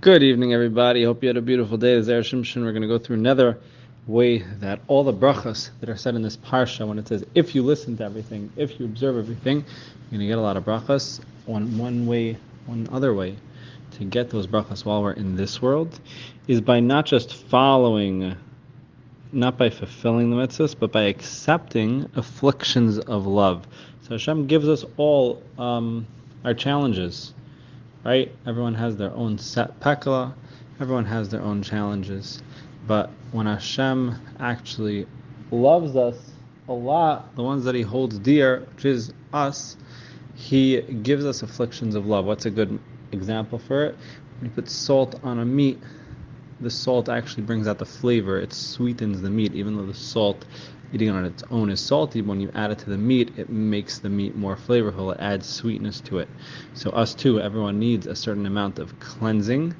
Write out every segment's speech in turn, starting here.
Good evening, everybody. Hope you had a beautiful day. This is Erev Shimshon. We're going to go through another way that all the brachas that are said in this parsha, when it says, if you listen to everything, if you observe everything, you're going to get a lot of brachas. One, one way, one other way to get those brachas while we're in this world is by not just following, not by fulfilling the mitzvahs, but by accepting afflictions of love. So Hashem gives us all um, our challenges right? Everyone has their own set pekla, everyone has their own challenges. But when Hashem actually loves us a lot, the ones that He holds dear, which is us, He gives us afflictions of love. What's a good example for it? When you put salt on a meat, the salt actually brings out the flavor. It sweetens the meat, even though the salt eating it on its own is salty, when you add it to the meat, it makes the meat more flavorful. It adds sweetness to it. So us too, everyone needs a certain amount of cleansing,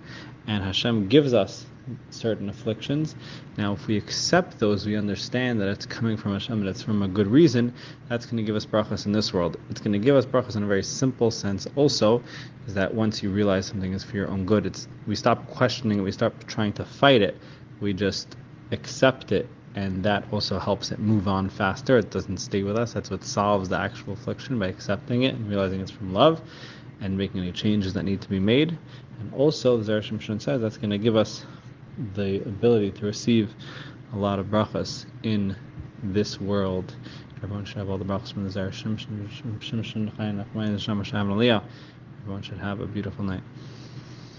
and Hashem gives us certain afflictions. Now, if we accept those, we understand that it's coming from Hashem, that it's from a good reason. That's going to give us brachas in this world. It's going to give us brachas in a very simple sense. Also, is that once you realize something is for your own good, it's we stop questioning it, we stop trying to fight it, we just accept it and that also helps it move on faster. It doesn't stay with us. That's what solves the actual affliction by accepting it and realizing it's from love and making any changes that need to be made. And also, the Zera Shimshon says that's going to give us the ability to receive a lot of brachas in this world. Everyone should have all the brachas from the Zera Shimshon. Everyone should have a beautiful night.